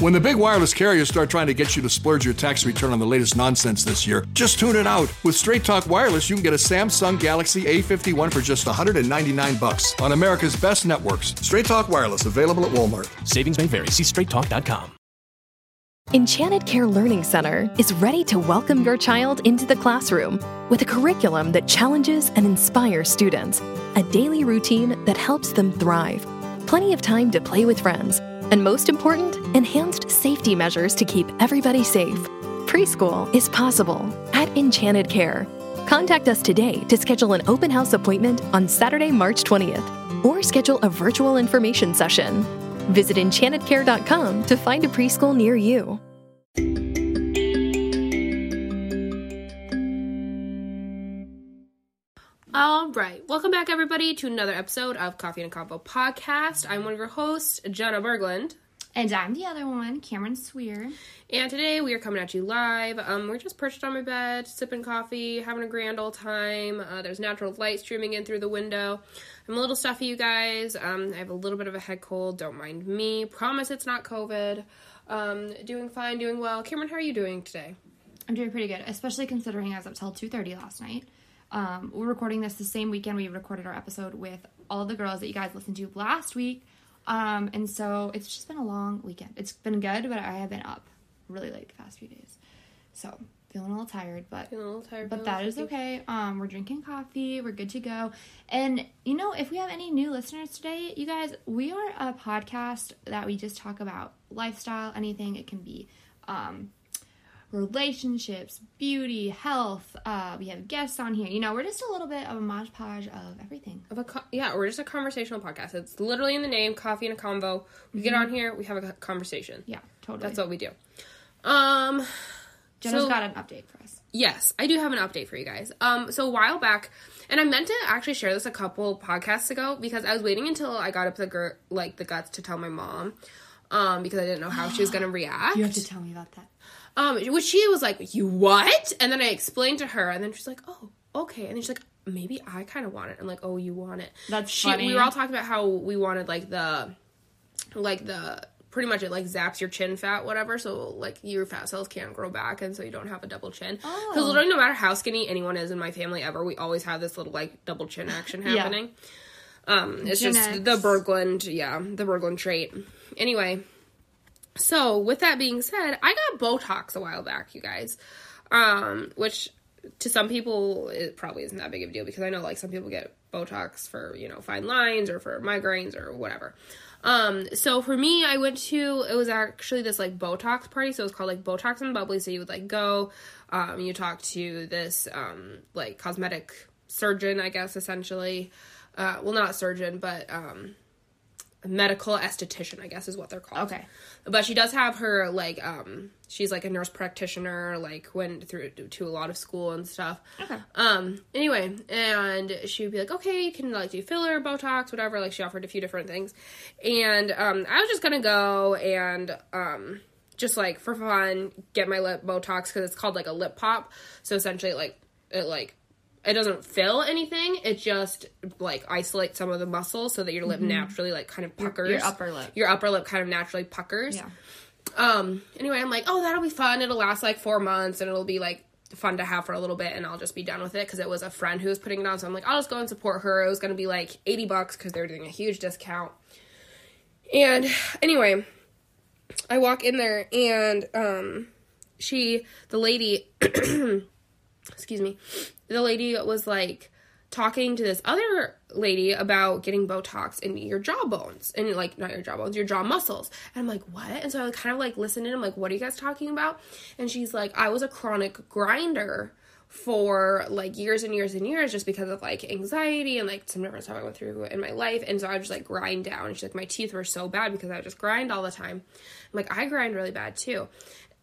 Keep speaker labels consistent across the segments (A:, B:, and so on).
A: When the big wireless carriers start trying to get you to splurge your tax return on the latest nonsense this year, just tune it out. With Straight Talk Wireless, you can get a Samsung Galaxy A51 for just 199 bucks on America's best networks. Straight Talk Wireless, available at Walmart.
B: Savings may vary. See straighttalk.com.
C: Enchanted Care Learning Center is ready to welcome your child into the classroom with a curriculum that challenges and inspires students, a daily routine that helps them thrive, plenty of time to play with friends, and most important, enhanced safety measures to keep everybody safe. Preschool is possible at Enchanted Care. Contact us today to schedule an open house appointment on Saturday, March 20th, or schedule a virtual information session. Visit enchantedcare.com to find a preschool near you.
D: All right, welcome back, everybody, to another episode of Coffee and a Convo podcast. I'm one of your hosts, Jenna Berglund,
E: And I'm the other one, Cameron Sweer.
D: and today we are coming at you live. Um, we're just perched on my bed, sipping coffee, having a grand old time. Uh, there's natural light streaming in through the window. I'm a little stuffy, you guys. Um, I have a little bit of a head cold. Don't mind me. Promise it's not COVID. Um, doing fine, doing well. Cameron, how are you doing today?
E: I'm doing pretty good, especially considering I was up till 2.30 last night. Um, we're recording this the same weekend we recorded our episode with all the girls that you guys listened to last week. Um, and so it's just been a long weekend. It's been good, but I have been up really late the past few days. So feeling a little tired, but
D: Feeling a little tired.
E: but that is okay. Um, we're drinking coffee. We're good to go. And you know, if we have any new listeners today, you guys, we are a podcast that we just talk about lifestyle, anything. It can be um, relationships, beauty, health. Uh, we have guests on here. You know, we're just a little bit of a modpodge of everything.
D: of a co- yeah, we're just a conversational podcast. It's literally in the name, coffee and a convo. We get on here, we have a conversation.
E: Yeah, totally.
D: That's what we do. Um,
E: Jenna's
D: so-
E: got an update for us.
D: yes, I do have an update for you guys. Um, so a while back, and I meant to actually share this a couple podcasts ago because I was waiting until I got up the gir- like the guts to tell my mom, um, because I didn't know how she was gonna react.
E: You have to tell me about that.
D: Um, which she was like, "You what?" And then I explained to her, and then she's like, "Oh, okay." And then she's like, "Maybe I kind of want it." I'm like, "Oh, you want it?"
E: That's
D: she,
E: funny.
D: We were all talking about how we wanted like the, like the pretty much it like zaps your chin fat, whatever. So like your fat cells can't grow back, and so you don't have a double chin. Because
E: Oh.
D: literally, no matter how skinny anyone is in my family ever, we always have this little like double chin action
E: Yeah.
D: happening. Um, it's just
E: Genetics.
D: the Berglund, yeah, the Berglund trait. Anyway, so with that being said, I got Botox a while back, you guys. Um, which to some people it probably isn't that big of a deal because I know like some people get Botox for, you know, fine lines or for migraines or whatever. Um, so for me, I went to it was actually this like Botox party, so it was called like Botox and Bubbly. So you would like go, um, you talk to this um like cosmetic surgeon, I guess essentially. Uh, well, not surgeon, but um, medical esthetician, I guess is what they're called.
E: Okay.
D: But she does have her like um she's like a nurse practitioner, like went through to a lot of school and stuff.
E: Okay.
D: Um anyway, and she would be like, "Okay, you can like do filler, botox, whatever." Like she offered a few different things. And um I was just going to go and um just like for fun get my lip botox cuz it's called like a lip pop. So essentially like it like it doesn't fill anything. It just like isolates some of the muscles so that your lip naturally like kind of puckers.
E: your upper lip.
D: Your upper lip kind of naturally puckers.
E: Yeah.
D: Um. Anyway, I'm like, oh, that'll be fun. It'll last like four months, and it'll be like fun to have for a little bit, and I'll just be done with it because it was a friend who was putting it on. So I'm like, I'll just go and support her. It was gonna be like eighty bucks because they were doing a huge discount. And anyway, I walk in there, and um, she, the lady, excuse me, the lady was like talking to this other lady about getting Botox in your jawbones and like not your jawbones, your jaw muscles. And I'm like, what? And so I kind of like listened and I'm like, what are you guys talking about? And she's like, I was a chronic grinder for like years and years and years just because of like anxiety and like some different stuff I went through in my life. And so I would just like grind down. And she's like, my teeth were so bad because I would just grind all the time. I'm like, I grind really bad too.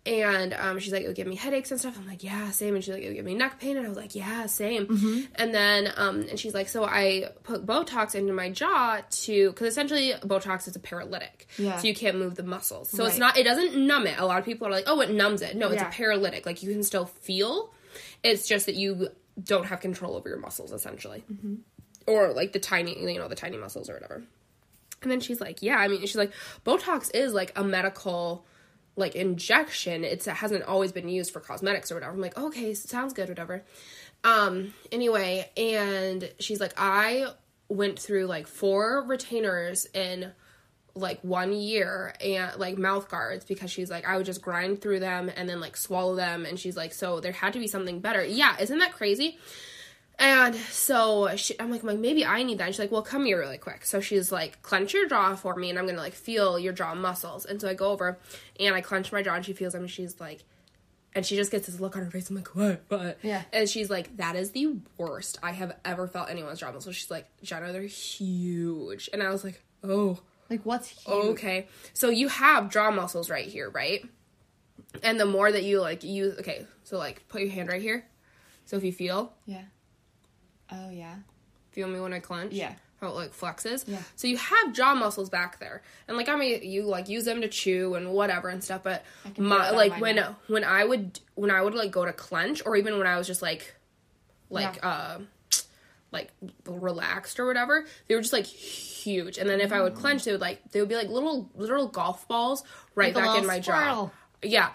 D: And um, she's like, it would give me headaches and stuff. I'm like, yeah, same. And she's like, it would give me neck pain. And I was like, yeah, same. And then, um, and she's like, so I put Botox into my jaw to, because essentially Botox is a paralytic.
E: Yeah.
D: So you can't move the muscles. So it's not, it doesn't numb it. A lot of people are like, oh, it numbs it. No, it's
E: Yeah.
D: a paralytic. Like you can still feel. It's just that you don't have control over your muscles, essentially. Or like the tiny, you know, the tiny muscles or whatever. And then she's like, yeah, I mean, she's like, Botox is like a medical like injection. It's, it hasn't always been used for cosmetics or whatever. I'm like, okay, sounds good, whatever. Um, anyway, and she's like, I went through like four retainers in like one year and like mouth guards because she's like I would just grind through them and then like swallow them and she's like so there had to be something better. Yeah, isn't that crazy? And so she, I'm like, I'm like, maybe I need that. And she's like, well, come here really quick. So she's like, clench your jaw for me, and I'm gonna like feel your jaw muscles. And so I go over, and I clench my jaw, and she feels them, and she's like, and she just gets this look on her face. I'm like, what? What?
E: Yeah.
D: And she's like, that is the worst I have ever felt anyone's jaw muscles. She's like, Jenna, they're huge. And I was like, oh,
E: Like what's huge?
D: okay. So you have jaw muscles right here, right? And the more that you like use, okay, so like put your hand right here. So if you feel,
E: Yeah. Oh yeah.
D: feel me when I clench.
E: Yeah.
D: How it like flexes.
E: Yeah.
D: So you have jaw muscles back there, and like I mean, you like use them to chew and whatever and stuff. But my like
E: my
D: when
E: neck.
D: when I would when I would like go to clench, or even when I was just like like uh like relaxed or whatever, they were just like huge. And then if I would clench, they would like they would be like little little golf balls right
E: Like
D: back in my jaw. Yeah.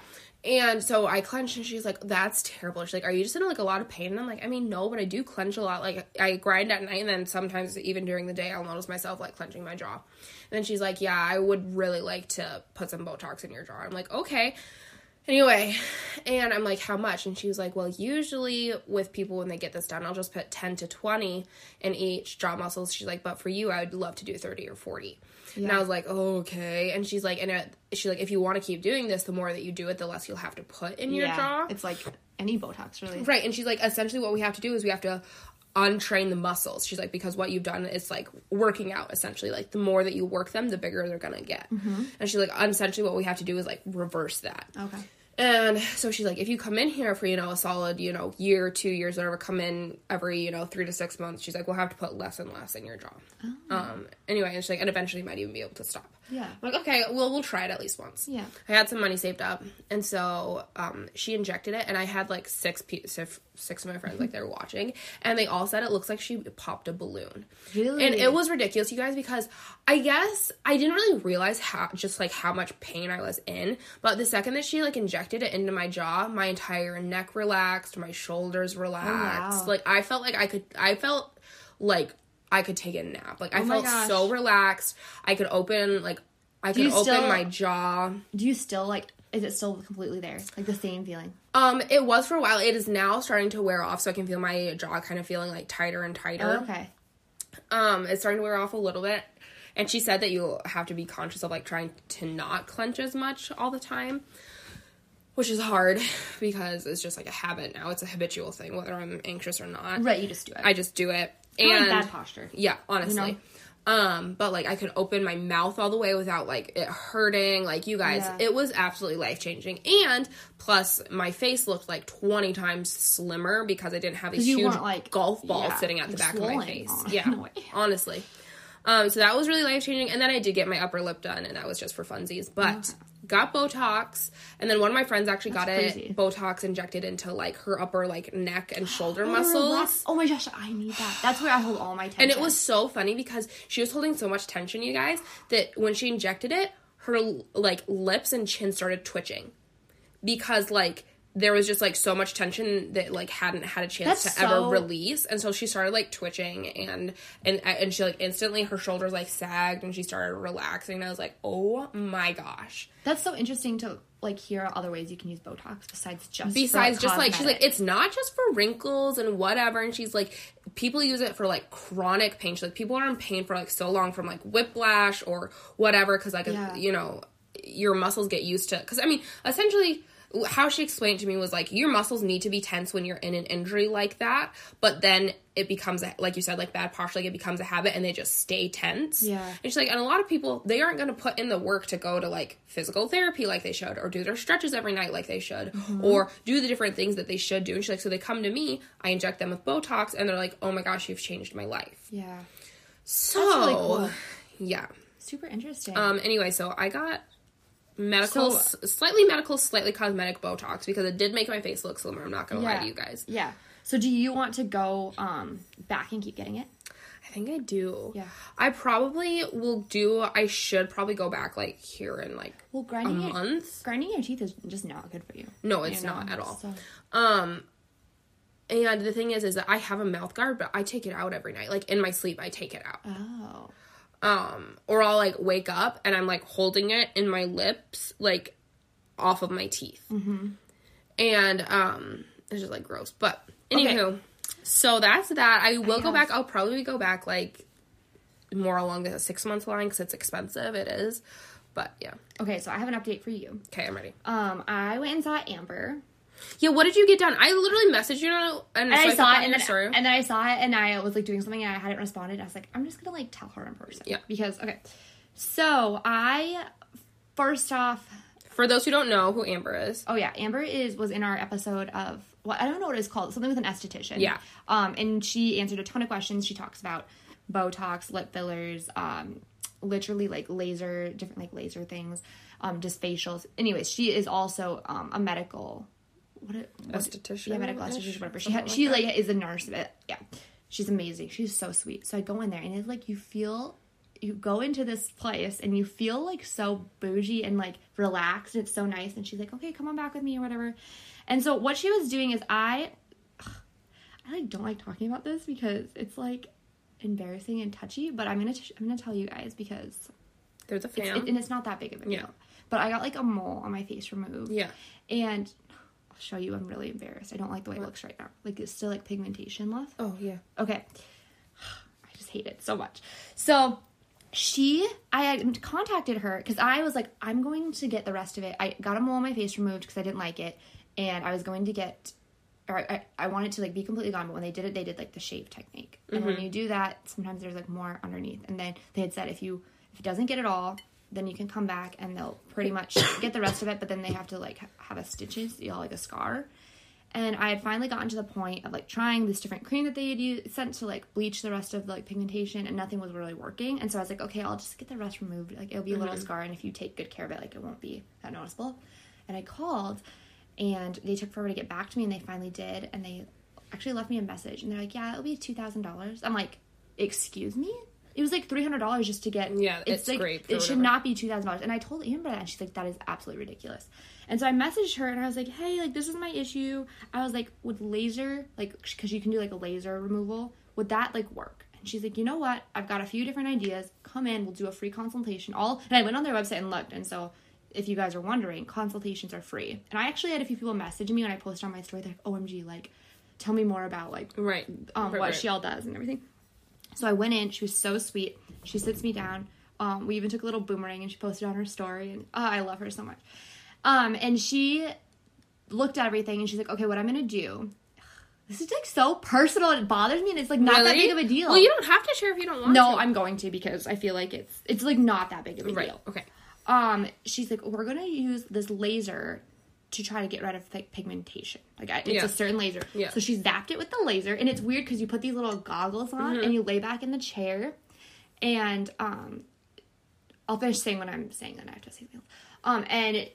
D: And so I clenched and she's like, That's terrible. She's like, Are you just in like a lot of pain? And I'm like, I mean, no, but I do clench a lot. Like I grind at night and then sometimes even during the day I'll notice myself like clenching my jaw. And then she's like, Yeah, I would really like to put some Botox in your jaw. I'm like, Okay. Anyway, and I'm like, how much? And she was like, well, usually with people when they get this done, I'll just put 10 to 20 in each jaw muscles. She's like, but for you, I would love to do 30 or 40. And I was like, okay. And she's like, and it, she's like, if you want to keep doing this, the more that you do it, the less you'll have to put in your
E: yeah.
D: jaw.
E: It's like any Botox really.
D: Right. And she's like, essentially, what we have to do is we have to untrain the muscles. She's like, because what you've done is like working out essentially. Like, the more that you work them, the bigger they're to get. And she's like, essentially, what we have to do is like reverse that.
E: Okay.
D: And so she's like, if you come in here for, you know, a solid, you know, year, two years, whatever, come in every, you know, three to six months, she's like, we'll have to put less and less in your jaw. Um, anyway, and she's like, and eventually you might even be able to stop.
E: Yeah.
D: I'm like, okay, well, we'll try it at least once.
E: Yeah.
D: I had some money saved up, and so um, she injected it, and I had like six pe- six six of my friends like they were watching, and they all said it looks like she popped a balloon.
E: Really?
D: And it was ridiculous, you guys, because I guess I didn't really realize how just like how much pain I was in, but the second that she like injected it into my jaw, my entire neck relaxed, my shoulders relaxed.
E: wow.
D: Like I felt like I could, I felt like I could take a nap. Like I
E: Oh
D: felt
E: gosh.
D: so relaxed. I could open like I could open
E: still-
D: my jaw.
E: Do you still like? Is it still completely there? Like the same feeling?
D: Um, it was for a while. It is now starting to wear off, so I can feel my jaw kind of feeling like tighter and tighter.
E: Oh, okay.
D: Um, it's starting to wear off a little bit. And she said that you have to be conscious of like trying to not clench as much all the time, which is hard because it's just like a habit now. It's a habitual thing, whether I'm anxious or not.
E: Right. You just do it.
D: I just do it. And
E: bad posture.
D: Yeah, honestly.
E: know?
D: Um, but like I could open my mouth all the way without like it hurting. Like you guys,
E: Yeah.
D: it was absolutely life changing. And plus, my face looked like twenty times slimmer because I didn't have
E: a
D: huge
E: like-
D: golf ball
E: yeah,
D: sitting at the back of my face.
E: Oh,
D: yeah,
E: no
D: honestly. Um, so that was really life changing. And then I did get my upper lip done, and that was just for funsies. But got Botox, and then one of my friends actually got
E: crazy.
D: it Botox injected into like her upper like neck and shoulder
E: Oh,
D: muscles.
E: relax. Oh my gosh, I need that. That's where I hold all my tension.
D: And it was so funny because she was holding so much tension, you guys, that when she injected it, her like lips and chin started twitching because like there was just like so much tension that like hadn't had a chance
E: That's
D: to ever release, and so she started like twitching and and and she like instantly her shoulders like sagged and she started relaxing. And I was like, oh my gosh.
E: That's so interesting to like hear other ways you can use Botox besides just
D: besides just like she's like it's not just for wrinkles and whatever and she's like people use it for like chronic pain she's like people are in pain for like so long from like whiplash or whatever because like
E: Yeah.
D: you know your muscles get used to because i mean essentially how she explained to me was like your muscles need to be tense when you're in an injury like that but then it becomes a, like you said like bad posture like it becomes a habit and they just stay tense
E: Yeah.
D: and she's like and a lot of people they aren't going to put in the work to go to like physical therapy like they should or do their stretches every night like they should
E: Mm-hmm.
D: or do the different things that they should do and she's like so they come to me i inject them with botox and they're like oh my gosh you've changed my life
E: yeah,
D: so
E: really cool.
D: yeah
E: super interesting.
D: um anyway so i got medical
E: So-
D: slightly medical slightly cosmetic botox because it did make my face look slimmer i'm not gonna lie to you guys
E: Yeah. So do you want to go um back and keep getting it?
D: I think I do.
E: Yeah.
D: I probably will do. I should probably go back like here in like
E: Well,
D: a
E: grinding your,
D: month.
E: grinding your teeth is just not good for you.
D: No, it's
E: You know,
D: not at all.
E: so-
D: Um, and the thing is, is that I have a mouth guard, but I take it out every night. Like in my sleep, I take it out.
E: Oh.
D: Um, or I'll like wake up and I'm like holding it in my lips, like off of my teeth. Mm-hmm. And um, it's just like gross. But anywho, so that's that. I will go back. I'll probably go back like more along the six month line because it's expensive. It is. But yeah.
E: Okay, so I have an update for you.
D: Okay, I'm ready.
E: Um, I went and saw Amber.
D: Yeah, what did you get done? I literally messaged you and,
E: And I saw it, and then,
D: story.
E: and then I saw it, and I was like doing something, and I hadn't responded. I was like, I'm just gonna like tell her in person.
D: Yeah.
E: Because okay, so I first off,
D: For those who don't know who Amber is,
E: oh yeah, Amber is was in our episode of what I don't know what it's called, something with an esthetician.
D: Yeah.
E: Um, and she answered a ton of questions. She talks about Botox, lip fillers, um, literally like laser, different like laser things, um, just facials. Anyways, she is also um a medical. What, it- what
D: Esthetician-ish,
E: Yeah, medical esthetician, whatever. She
D: something
E: ha- she
D: like
E: like is a nurse. But yeah, she's amazing. She's so sweet. So I go in there and it's like you feel you go into this place and you feel like so bougie and like relaxed. It's so nice. And she's like, okay, come on back with me or whatever. And so what she was doing is I, I like don't like talking about this because it's like embarrassing and touchy. But I'm gonna t- I'm gonna tell you guys because
D: there's a fan.
E: it, and it's not that big of a deal.
D: Yeah.
E: But I got like a mole on my face removed.
D: Yeah.
E: And show you. I'm really embarrassed. I don't like the way it looks right now. Like it's still like pigmentation left.
D: oh yeah.
E: Okay. I just hate it so much. So she, I contacted her because I was like, I'm going to get the rest of it. I got a mole on my face removed because I didn't like it, and I was going to get, or I, I wanted to like be completely gone. But when they did it, they did like the shave technique, and when mm-hmm. you do that, sometimes there's like more underneath. And then they had said if you if it doesn't get it all, then you can come back and they'll pretty much get the rest of it. But then they have to like have a stitches, you know, like a scar. And I had finally gotten to the point of like trying this different cream that they had used, sent to like bleach the rest of the like pigmentation, and nothing was really working. And so I was like, okay, I'll just get the rest removed. Like it'll be a little mm-hmm. scar, and if you take good care of it, like it won't be that noticeable. And I called, and they took forever to get back to me, and they finally did. And they actually left me a message, and they're like, yeah, it'll be two thousand dollars. I'm like, excuse me. It was like three hundred dollars just to get.
D: Yeah, it's
E: like
D: great
E: it should
D: whatever.
E: not be two thousand dollars. And I told Amber that, and she's like, "That is absolutely ridiculous." And so I messaged her, and I was like, "Hey, like this is my issue." I was like, "Would laser, like, because you can do like a laser removal, would that like work?" And she's like, "You know what? I've got a few different ideas. Come in, we'll do a free consultation." All and I went on their website and looked, and so. If you guys are wondering, consultations are free. And I actually had a few people message me when I posted on my story. They're like, "OMG, like, tell me more about like
D: Right.
E: um,
D: Right,
E: what
D: right.
E: she all does and everything. So I went in. She was so sweet. She sits me down. Um, we even took a little boomerang and she posted on her story. And oh, I love her so much. Um, and she looked at everything and she's like, "Okay, what I'm gonna do." This is like so personal. It bothers me, and it's like not that big of a deal.
D: Well, you don't have to share if you don't want
E: no,
D: to.
E: I'm going to because I feel like it's it's like not that big of a
D: right.
E: deal.
D: Okay.
E: Um, she's like, we're gonna use this laser to try to get rid of like pigmentation. Like I, it's
D: Yeah.
E: a certain laser.
D: Yeah.
E: So she zapped it with the laser, and it's weird because you put these little goggles on
D: Mm-hmm.
E: and you lay back in the chair, and um, I'll finish saying what I'm saying, then I have to say something else. Um, and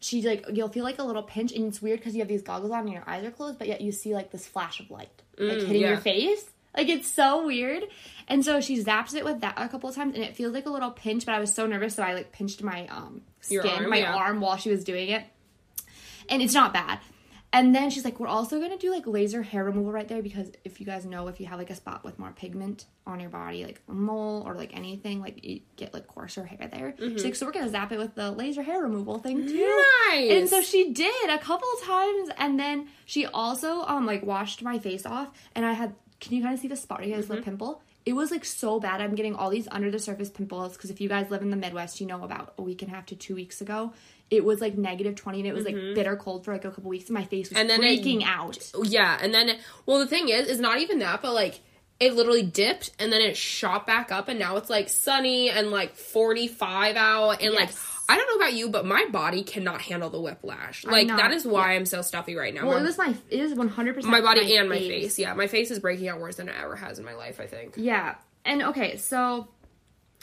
E: she's like you'll feel like a little pinch, and it's weird because you have these goggles on and your eyes are closed, but yet you see like this flash of light like hitting
D: Mm, yeah.
E: your face. Like it's so weird. And so she zaps it with that a couple of times and it feels like a little pinch, but I was so nervous so I like pinched my um skin,
D: arm,
E: my
D: yeah.
E: arm while she was doing it. And it's not bad. And then she's like, We're also gonna do like laser hair removal right there because if you guys know if you have like a spot with more pigment on your body, like a mole or like anything, like you get like coarser hair there. She's like, So we're gonna zap it with the laser hair removal thing too.
D: Mm-hmm. Nice.
E: And so she did a couple times, and then she also um like washed my face off, and I had. Can you kind of see the spot right here, this
D: Mm-hmm.
E: little pimple? It was like so bad. I'm getting all these under the surface pimples because if you guys live in the Midwest, you know about a week and a half to two weeks ago, it was like negative twenty, and it was like bitter cold for like a couple weeks, and my face was
D: Mm-hmm. And then it-
E: out.
D: Yeah, and then well, the thing is, is not even that, but like it literally dipped and then it shot back up, and now it's like sunny and like forty five out, and like I don't know about you, but my body cannot handle the whiplash. Like that is why I'm so stuffy right now.
E: Well,
D: my,
E: it was my it is 100 percent
D: my body and my face. Yeah, my face is breaking out worse than it ever has in my life. I think.
E: Yeah. And okay, so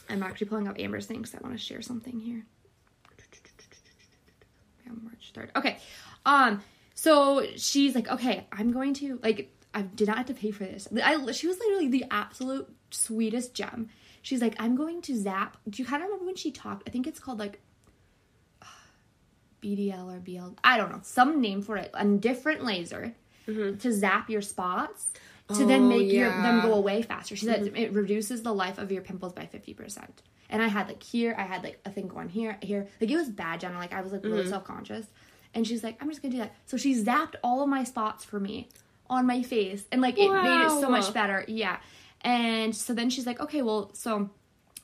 E: I'm actually pulling up Amber's thing because I want to share something here. Yeah, March 3rd. Okay. Um, so she's like, okay, I'm going to like I did not have to pay for this. I she was literally the absolute sweetest gem. She's like, I'm going to zap. Do you kind of remember when she talked? I think it's called like BDL or BL. I don't know. Some name for it. A different laser to zap your spots to then
D: Oh,
E: make your, them go away faster. She said mm-hmm. it reduces the life of your pimples by 50%. And I had like here, I had like I think going here, here. Like it was bad, Jenna. Like I was like really mm-hmm. self conscious. And she's like, I'm just gonna do that. So she zapped all of my spots for me on my face. And like it made it so much better. Yeah. And so then she's like, okay, well, so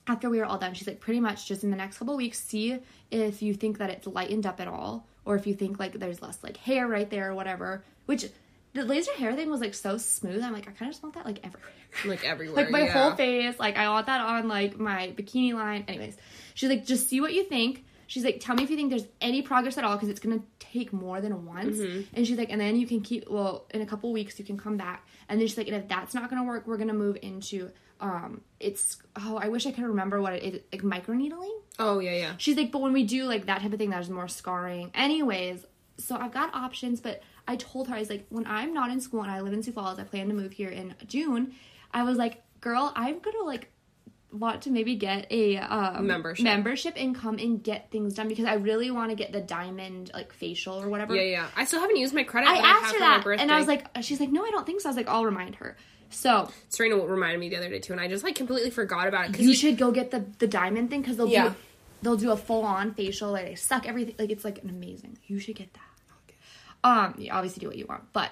E: after we were all done, she's like, pretty much just in the next couple weeks, see if you think that it's lightened up at all, or if you think like there's less like hair right there or whatever. Which the laser hair thing was like so smooth. I'm like, I kind of just want that like everywhere.
D: Like everywhere.
E: like my
D: yeah.
E: whole face. Like I want that on like my bikini line. Anyways, she's like, just see what you think. She's like, tell me if you think there's any progress at all because it's gonna take more than once.
D: Mm-hmm.
E: And she's like, and then you can keep. Well, in a couple weeks you can come back. And then she's like, and if that's not gonna work, we're gonna move into. Um, it's oh, I wish I could remember what it is. Like microneedling.
D: Oh yeah, yeah.
E: She's like, but when we do like that type of thing, that is more scarring. Anyways, so I've got options, but I told her I was like, when I'm not in school and I live in Sioux Falls, I plan to move here in June. I was like, girl, I'm gonna like want to maybe get a um,
D: Membership.
E: membership and come and get things done because I really want to get the diamond like facial or whatever.
D: Yeah, yeah. I still haven't used my credit.
E: I asked
D: have
E: her that, and I was like, she's like, no, I don't think so. I was like, I'll remind her. So
D: Serena reminded me the other day too, and I just like completely forgot about it. 'cause
E: you should go get the the diamond thing because they'll
D: Yeah.
E: do they'll do a full on facial like they suck everything like it's like an amazing. You should get that. Um, you obviously do what you want, but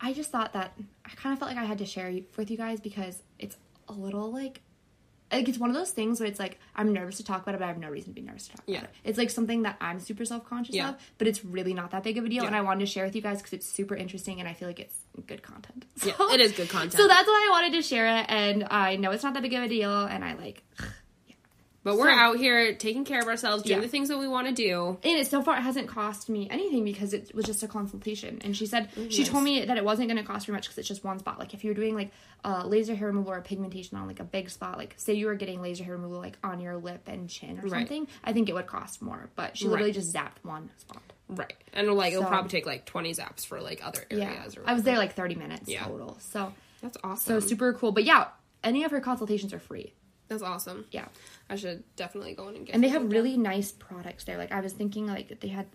E: I just thought that I kind of felt like I had to share with you guys because it's a little like like it's one of those things where it's like I'm nervous to talk about it, but I have no reason to be nervous to talk
D: Yeah.
E: about it. It's like something that I'm super self conscious
D: Yeah.
E: of, but it's really not that big of a deal, and I wanted to share with you guys because it's super interesting and I feel like it's good content.
D: Yeah, it is good content.
E: So that's why I wanted to share it, and I know it's not that big of a deal, and I like
D: but we're
E: so-
D: out here taking care of ourselves, doing
E: Yeah.
D: the things that we want to do.
E: and it so far it hasn't cost me anything because it was just a consultation and she said she told me that it wasn't going to cost very much because it's just one spot like if you're doing like uh, laser hair removal or pigmentation on like a big spot like say you were getting laser hair removal like on your lip and chin or
D: Right.
E: something i think it would cost more but she literally
D: Right.
E: just zapped one spot
D: Right, and like it'll probably take like twenty zaps for like other
E: yeah
D: areas. Or
E: i was there like 30 minutes
D: Yeah.
E: total so
D: That's awesome.
E: so super cool but yeah any of her consultations are free
D: That's awesome.
E: yeah
D: I should definitely go in and get.
E: and they have really nice products there. Like I was thinking, like they had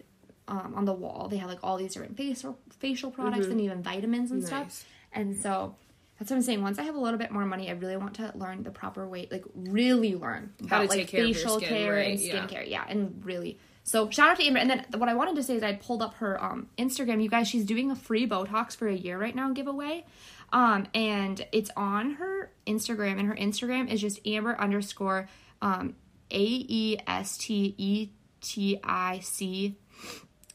E: um, on the wall, they had like all these different facial facial products and even vitamins and
D: Mm-hmm. Nice.
E: stuff. And so that's what I'm saying. Once I have a little bit more money, I really want to learn the proper way, like really learn
D: How
E: about
D: to
E: like
D: take care of your
E: facial
D: skin,
E: care
D: right,
E: and
D: yeah.
E: skincare. Yeah, and really. So shout out to Amber. And then what I wanted to say is I pulled up her um, Instagram. You guys, she's doing a free Botox for a year right now giveaway. Um, and it's on her Instagram, and her Instagram is just Amber underscore um, A E S T E T I C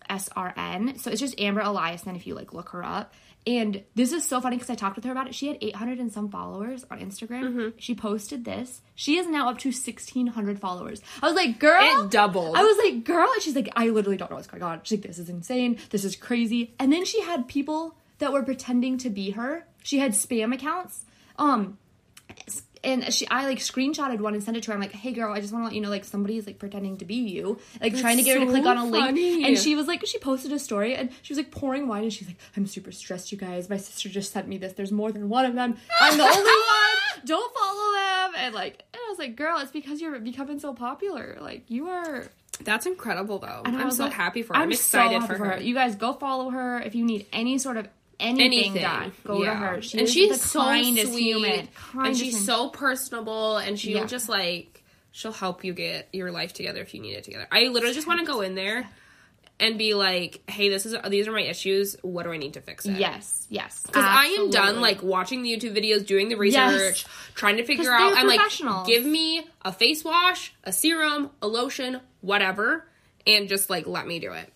E: S R N. So it's just Amber Elias. Then if you like look her up, and this is so funny because I talked with her about it. She had 800 and some followers on Instagram.
D: Mm-hmm.
E: She posted this. She is now up to 1600 followers. I was like, girl,
D: It doubled.
E: I was like, girl, and she's like, I literally don't know what's going on. She's like, this is insane. This is crazy. And then she had people that were pretending to be her. She had spam accounts. Um, and she I like screenshotted one and sent it to her. I'm like, hey girl, I just want to let you know like somebody's like pretending to be you, like trying to get her to click on a link. And she was like, she posted a story and she was like pouring wine and she's like, I'm super stressed, you guys. My sister just sent me this. There's more than one of them. I'm the only one. Don't follow them. And like, and I was like, girl, it's because you're becoming so popular. Like you are.
D: That's incredible though. I'm so
E: like-
D: happy for her. I'm,
E: so
D: excited
E: happy
D: for her.
E: You guys go follow her if you need any sort of anything,
D: Anything
E: done. Go to her. She
D: and she's
E: the
D: so
E: kindest
D: sweet,
E: human.
D: and she's
E: human.
D: so personable, and she'll
E: Yeah.
D: just like she'll help you get your life together if you need it together. I literally just want to go in there and be like, "Hey, this is these are my issues. What do I need to fix it?"
E: Yes, yes.
D: Because I am done like watching the YouTube videos, doing the
E: Yes.
D: research, trying to figure out. I'm like, give me a face wash, a serum, a lotion, whatever, and just like let me do it.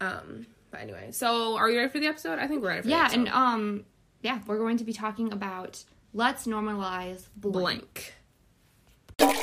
D: Um, but anyway, so are you ready for the episode? I think we're ready for
E: Yeah,
D: the
E: and um, yeah, we're going to be talking about let's normalize blank.
D: blank.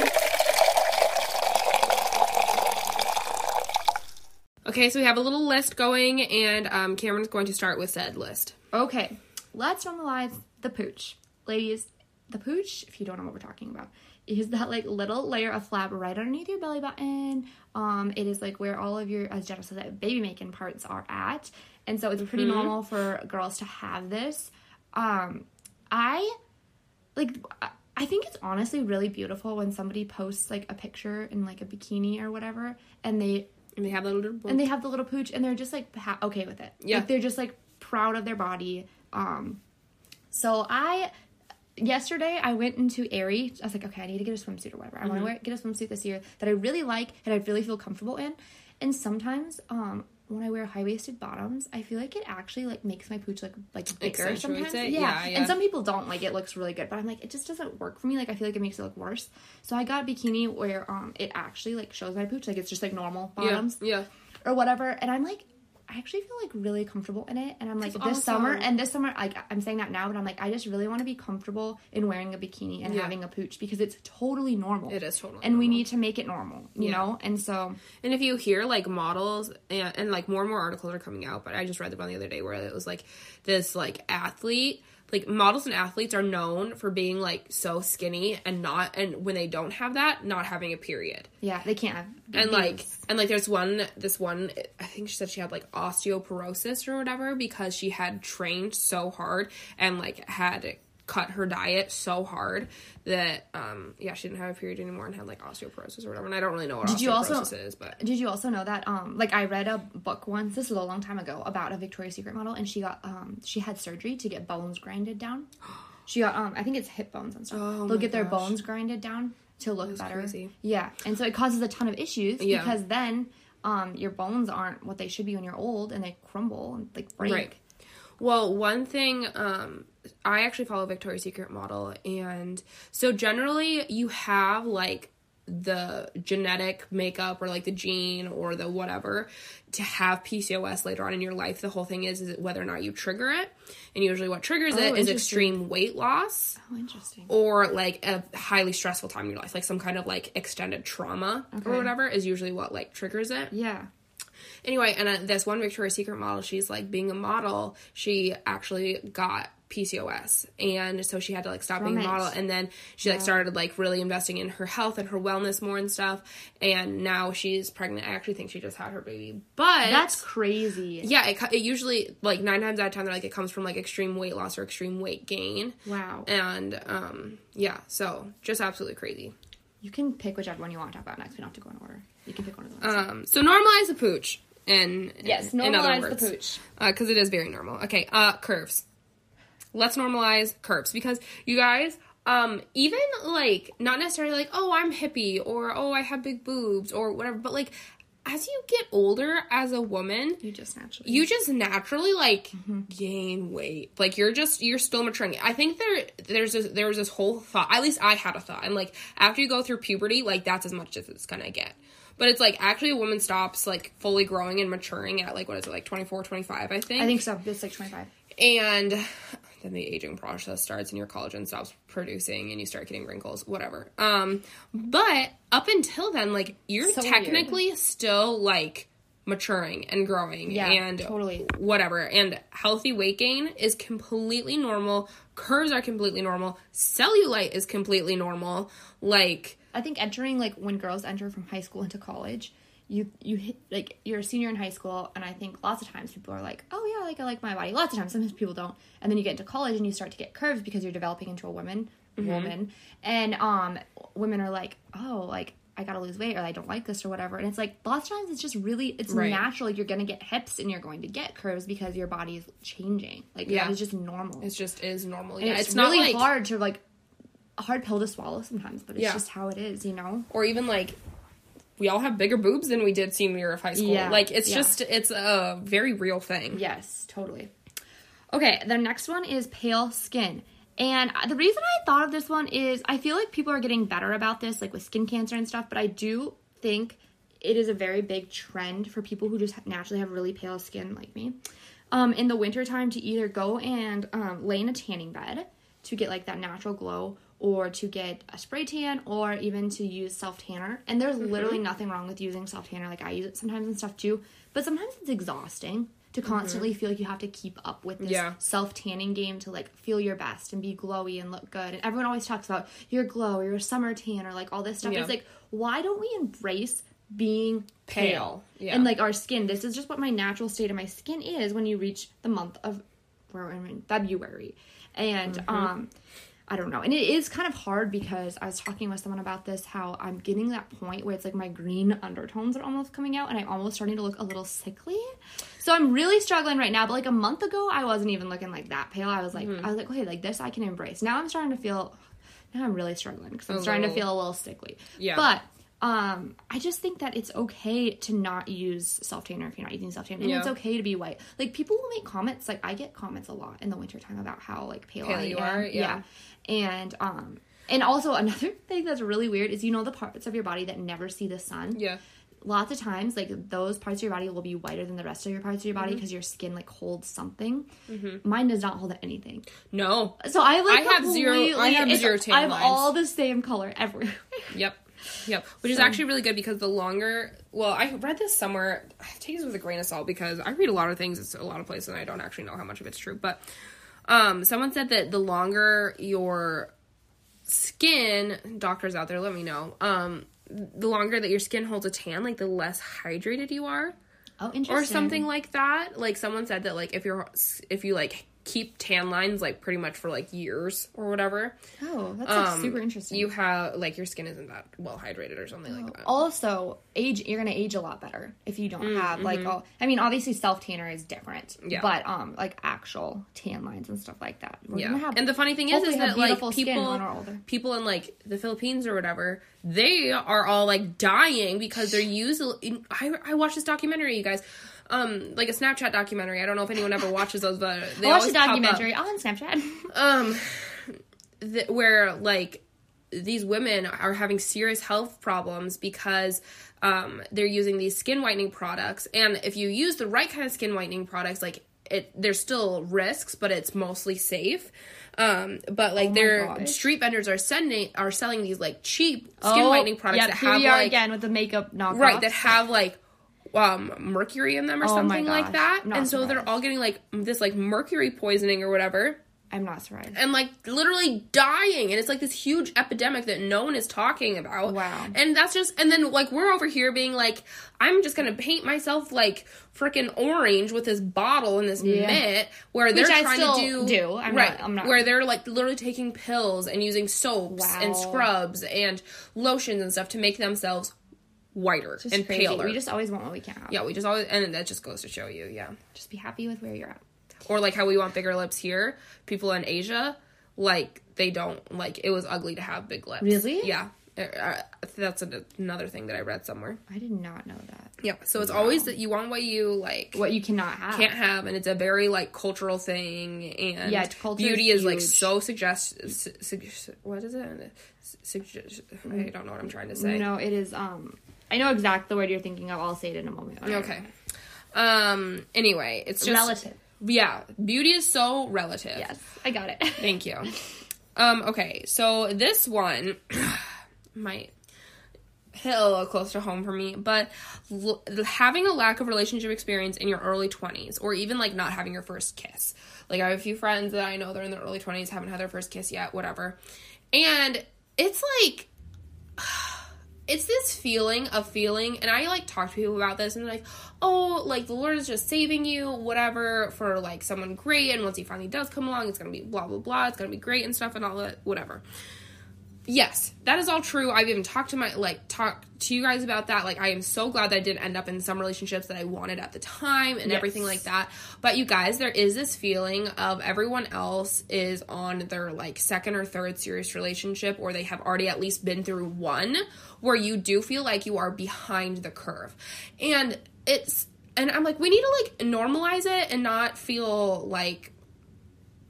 D: Okay, so we have a little list going, and um, Cameron's going to start with said list.
E: Okay, let's normalize the pooch, ladies. The pooch, if you don't know what we're talking about, is that like little layer of flap right underneath your belly button. Um, it is like where all of your, as Jenna said, baby making parts are at, and so it's pretty normal for girls to have this. Um, I like. I- think it's honestly really beautiful when somebody posts like a picture in like a bikini or whatever, and they
D: And they have the little
E: and they have the little pooch, and they're just like ha- okay with it.
D: Yeah.
E: like, they're just like proud of their body. Um, so I yesterday I went into Aerie. I was like, okay, I need to get a swimsuit or whatever. I
D: Mm-hmm.
E: want to wear get a swimsuit this year that I really like and I really feel comfortable in. And sometimes, um, when I wear high waisted bottoms, I feel like it actually like makes my pooch look like bigger sometimes. Yeah.
D: Yeah, yeah.
E: And some people don't like it looks really good, but I'm like it just doesn't work for me. Like I feel like it makes it look worse. So I got a bikini where um it actually like shows my pooch like it's just like normal bottoms
D: yeah.
E: or whatever. And I'm like, I actually feel like really comfortable in it. And I'm like,
D: That's
E: this summer, and this summer, like, I'm saying that now, but I'm like, I just really want to be comfortable in wearing a bikini and
D: Yeah.
E: having a pooch because it's totally normal.
D: It is totally
E: And we need to make it normal, you
D: Yeah.
E: know? And so,
D: And if you hear like models and, and like more and more articles are coming out, but I just read the one the other day where it was like this like athlete, like models and athletes are known for being like so skinny and not and when they don't have that, not having a period.
E: yeah, they can't have.
D: And like and like there's one this one I think she said she had like osteoporosis or whatever because she had trained so hard and like had cut her diet so hard that um yeah she didn't have a period anymore and had like osteoporosis or whatever and I don't really know what
E: Did you also-
D: osteoporosis is but
E: Did you also know that um like I read a book once this was a long time ago about a Victoria's Secret model and she got um she had surgery to get bones grinded down. She got um I think it's hip bones and stuff.
D: Oh
E: They'll get their
D: gosh.
E: bones grinded down to look better.
D: crazy.
E: Yeah. And so it causes a ton of issues
D: Yeah.
E: because then um your bones aren't what they should be when you're old and they crumble and like break.
D: Right. Well, one thing, um, I actually follow Victoria's Secret model, and so generally you have like the genetic makeup or like the gene or the whatever to have PCOS later on in your life. The whole thing is is whether or not you trigger it, and usually what triggers
E: Oh,
D: it is extreme weight loss
E: Oh, interesting.
D: or like a highly stressful time in your life, like some kind of like extended trauma
E: Okay.
D: or whatever is usually what like triggers it.
E: Yeah.
D: Anyway, and uh, this one Victoria's Secret model, she's like being a model, she actually got PCOS, and so she had to like stop being a model, and then she like started like really investing in her health and her wellness more and stuff, and now she's pregnant. I actually think she just had her baby, but
E: That's crazy.
D: yeah, it, it usually like nine times out of ten, they're like it comes from like extreme weight loss or extreme weight gain,
E: Wow.
D: and um yeah, so just absolutely crazy.
E: You can pick whichever one you want to talk about next. We don't have to go in order. You can pick one of those.
D: Um, so normalize the pooch, and
E: yes,
D: in
E: normalize the
D: words.
E: pooch.
D: because it is very normal. Okay, uh, curves. Let's normalize curves because you guys, um, even like not necessarily like oh I'm hippie or oh I have big boobs or whatever, but like as you get older as a woman,
E: You just naturally.
D: you just naturally like
E: Mm-hmm.
D: gain weight. Like you're just you're still maturing. I think there there's this, there was this whole thought. At least I had a thought. I'm like after you go through puberty, like that's as much as it's gonna get. But it's like actually a woman stops like fully growing and maturing at like what is it like 24, 25, I think.
E: I think so. It's like 25.
D: And then the aging process starts and your collagen stops producing and you start getting wrinkles, whatever. Um, but up until then, like you're
E: So
D: technically still like maturing and growing
E: Yeah,
D: and
E: totally.
D: whatever. And healthy weight gain is completely normal. Curves are completely normal. Cellulite is completely normal. Like
E: I think entering like when girls enter from high school into college, you you hit like you're a senior in high school, and I think lots of times people are like, oh yeah, like I like my body. Lots of times, sometimes people don't, and then you get into college and you start to get curves because you're developing into a woman, woman, and um, women are like, oh, like I gotta lose weight or I don't like this or whatever, and it's like lots of times it's just really it's
D: Right.
E: natural. You're gonna get hips and you're going to get curves because your body is changing. Like
D: Yeah.
E: that is just normal.
D: it's just is normal. Yeah,
E: it's,
D: it's, not
E: really
D: like
E: hard to like a hard pill to swallow sometimes, but it's
D: Yeah.
E: just how it is, you know.
D: or even like we all have bigger boobs than we did senior year of high school.
E: Yeah,
D: Like it's
E: yeah.
D: just it's a very real thing.
E: Yes, totally. Okay, the next one is pale skin. And the reason I thought of this one is I feel like people are getting better about this, like with skin cancer and stuff, but I do think it is a very big trend for people who just naturally have really pale skin like me. Um, in the wintertime to either go and um, lay in a tanning bed to get like that natural glow or to get a spray tan or even to use self tanner. And there's literally nothing wrong with using self tanner. Like I use it sometimes and stuff too. But sometimes it's exhausting to constantly feel like you have to keep up with this
D: Yeah.
E: self tanning game to like feel your best and be glowy and look good. And everyone always talks about your glow or your summer tan or like all this stuff.
D: Yeah.
E: It's like, why don't we embrace being pale?
D: Pale, yeah.
E: And like our skin. This is just what my natural state of my skin is when you reach the month of we're in February. And
D: Mm-hmm.
E: um I don't know. And it is kind of hard because I was talking with someone about this how I'm getting that point where it's like my green undertones are almost coming out and I'm almost starting to look a little sickly. So I'm really struggling right now. But like a month ago, I wasn't even looking like that pale. I was like,
D: Mm-hmm.
E: I was like, okay, like this I can embrace. Now I'm starting to feel, now I'm really struggling because I'm
D: A
E: starting to feel a little sickly.
D: Yeah.
E: But um, I just think that it's okay to not use self tanner if you're not using self-tanner and
D: Yeah.
E: it's okay to be white. Like people will make comments. Like I get comments a lot in the wintertime about how like pale,
D: Pale
E: I
D: you
E: am.
D: are, yeah.
E: And um, and also another thing that's really weird is you know the parts of your body that never see the sun.
D: Yeah.
E: Lots of times, like those parts of your body will be whiter than the rest of your parts of your
D: Mm-hmm.
E: body because your skin like holds something. Mine does not hold anything.
D: No.
E: So I like
D: I have zero- I have zero tan
E: I have
D: lines.
E: all the same color everywhere.
D: Yep. Yep. Which is actually really good because the longer, well, I read this somewhere. I take this with a grain of salt because I read a lot of things. It's a lot of places, and I don't actually know how much of it's true. But um, someone said that the longer your skin, doctors out there, let me know. Um, the longer that your skin holds a tan, like the less hydrated you are
E: Oh, interesting.
D: or something like that. Like someone said that like if you're if you like keep tan lines like pretty much for like years or whatever,
E: Oh, that's like,
D: um,
E: super interesting.
D: You have like your skin isn't that well hydrated or something like that.
E: also age you're gonna age a lot better if you don't have like all i mean obviously self tanner is different
D: Mm, mm-hmm. Yeah.
E: but um like actual tan lines and stuff like that we're
D: Yeah, and the funny thing is, is that like people,
E: when we're older.
D: people in like the Philippines or whatever, they are all like dying because they're using. I I watched this documentary, you guys, um, like a Snapchat documentary. I don't know if anyone ever watches those, but they
E: I
D: always
E: a documentary. On snapchat.
D: Um th- where like these women are having serious health problems because um they're using these skin whitening products. And if you use the right kind of skin whitening products like it there's still risks but it's mostly safe. Um but like their
E: gosh.
D: street vendors are sending are selling these like cheap skin whitening products
E: Oh, yep,
D: that have
E: are
D: like
E: again with the makeup knockoff
D: right that have like um mercury in them or
E: Oh
D: something like that.
E: Not
D: and so they're all getting like this like mercury poisoning or whatever.
E: I'm not surprised.
D: And like literally dying. And it's like this huge epidemic that no one is talking about.
E: Wow.
D: and that's just and then like we're over here being like i'm just gonna paint myself like freaking orange with this bottle and this
E: Yeah.
D: mitt where they're trying to do,
E: do. I'm
D: right.
E: not- I'm not-
D: where they're like literally taking pills and using soaps and scrubs and lotions and stuff to make themselves whiter
E: Just
D: and
E: crazy.
D: paler.
E: we just always want what we can't have
D: yeah we just always and that just goes to show you yeah.
E: Just be happy with where you're at.
D: Or like how we want bigger lips here. People in asia like they don't like it was ugly to have big lips.
E: Really?
D: yeah. Uh, that's a, another thing that i read somewhere.
E: I did not know that.
D: Yeah so it's always that you want what you like
E: what you cannot have.
D: can't have and it's a very like cultural thing and
E: Yeah,
D: beauty
E: is
D: is like so suggest su- su- what is it? Suggest i don't know what i'm trying to say.
E: No it is um i know exactly the word you're thinking of i'll say it in a moment
D: okay um anyway it's just
E: relative
D: yeah beauty is so relative
E: yes i got it
D: Thank you. Um, okay, so this one might hit a little close to home for me, but l- having a lack of relationship experience in your early 20s, or even like not having your first kiss. Like, I have a few friends that I know they're in their early 20s, haven't had their first kiss yet, whatever. And it's like, it's this feeling of feeling and i like talk to people about this and they're like oh like the lord is just saving you whatever for like someone great and once he finally does come along it's gonna be blah blah blah it's gonna be great and stuff and all that whatever yes that is all true. I've even talked to my like talked to you guys about that. Like i am so glad that i didn't end up in some relationships that i wanted at the time and
E: Yes.
D: everything like that. But you guys there is this feeling of everyone else is on their like second or third serious relationship or they have already at least been through one where you do feel like you are behind the curve. And it's and i'm like we need to like normalize it and not feel like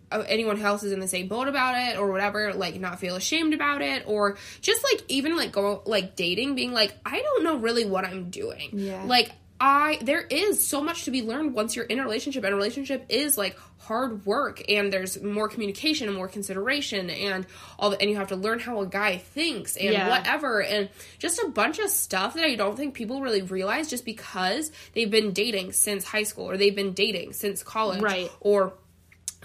D: Uh, anyone else is in the same boat about it or whatever like not feel ashamed about it or just like even like go like dating being like i don't know really what i'm doing
E: Yeah.
D: like i there is so much to be learned once you're in a relationship and a relationship is like hard work and there's more communication and more consideration and all the, and you have to learn how a guy thinks and
E: Yeah.
D: whatever and just a bunch of stuff that i don't think people really realize just because they've been dating since high school or they've been dating since college
E: Right.
D: or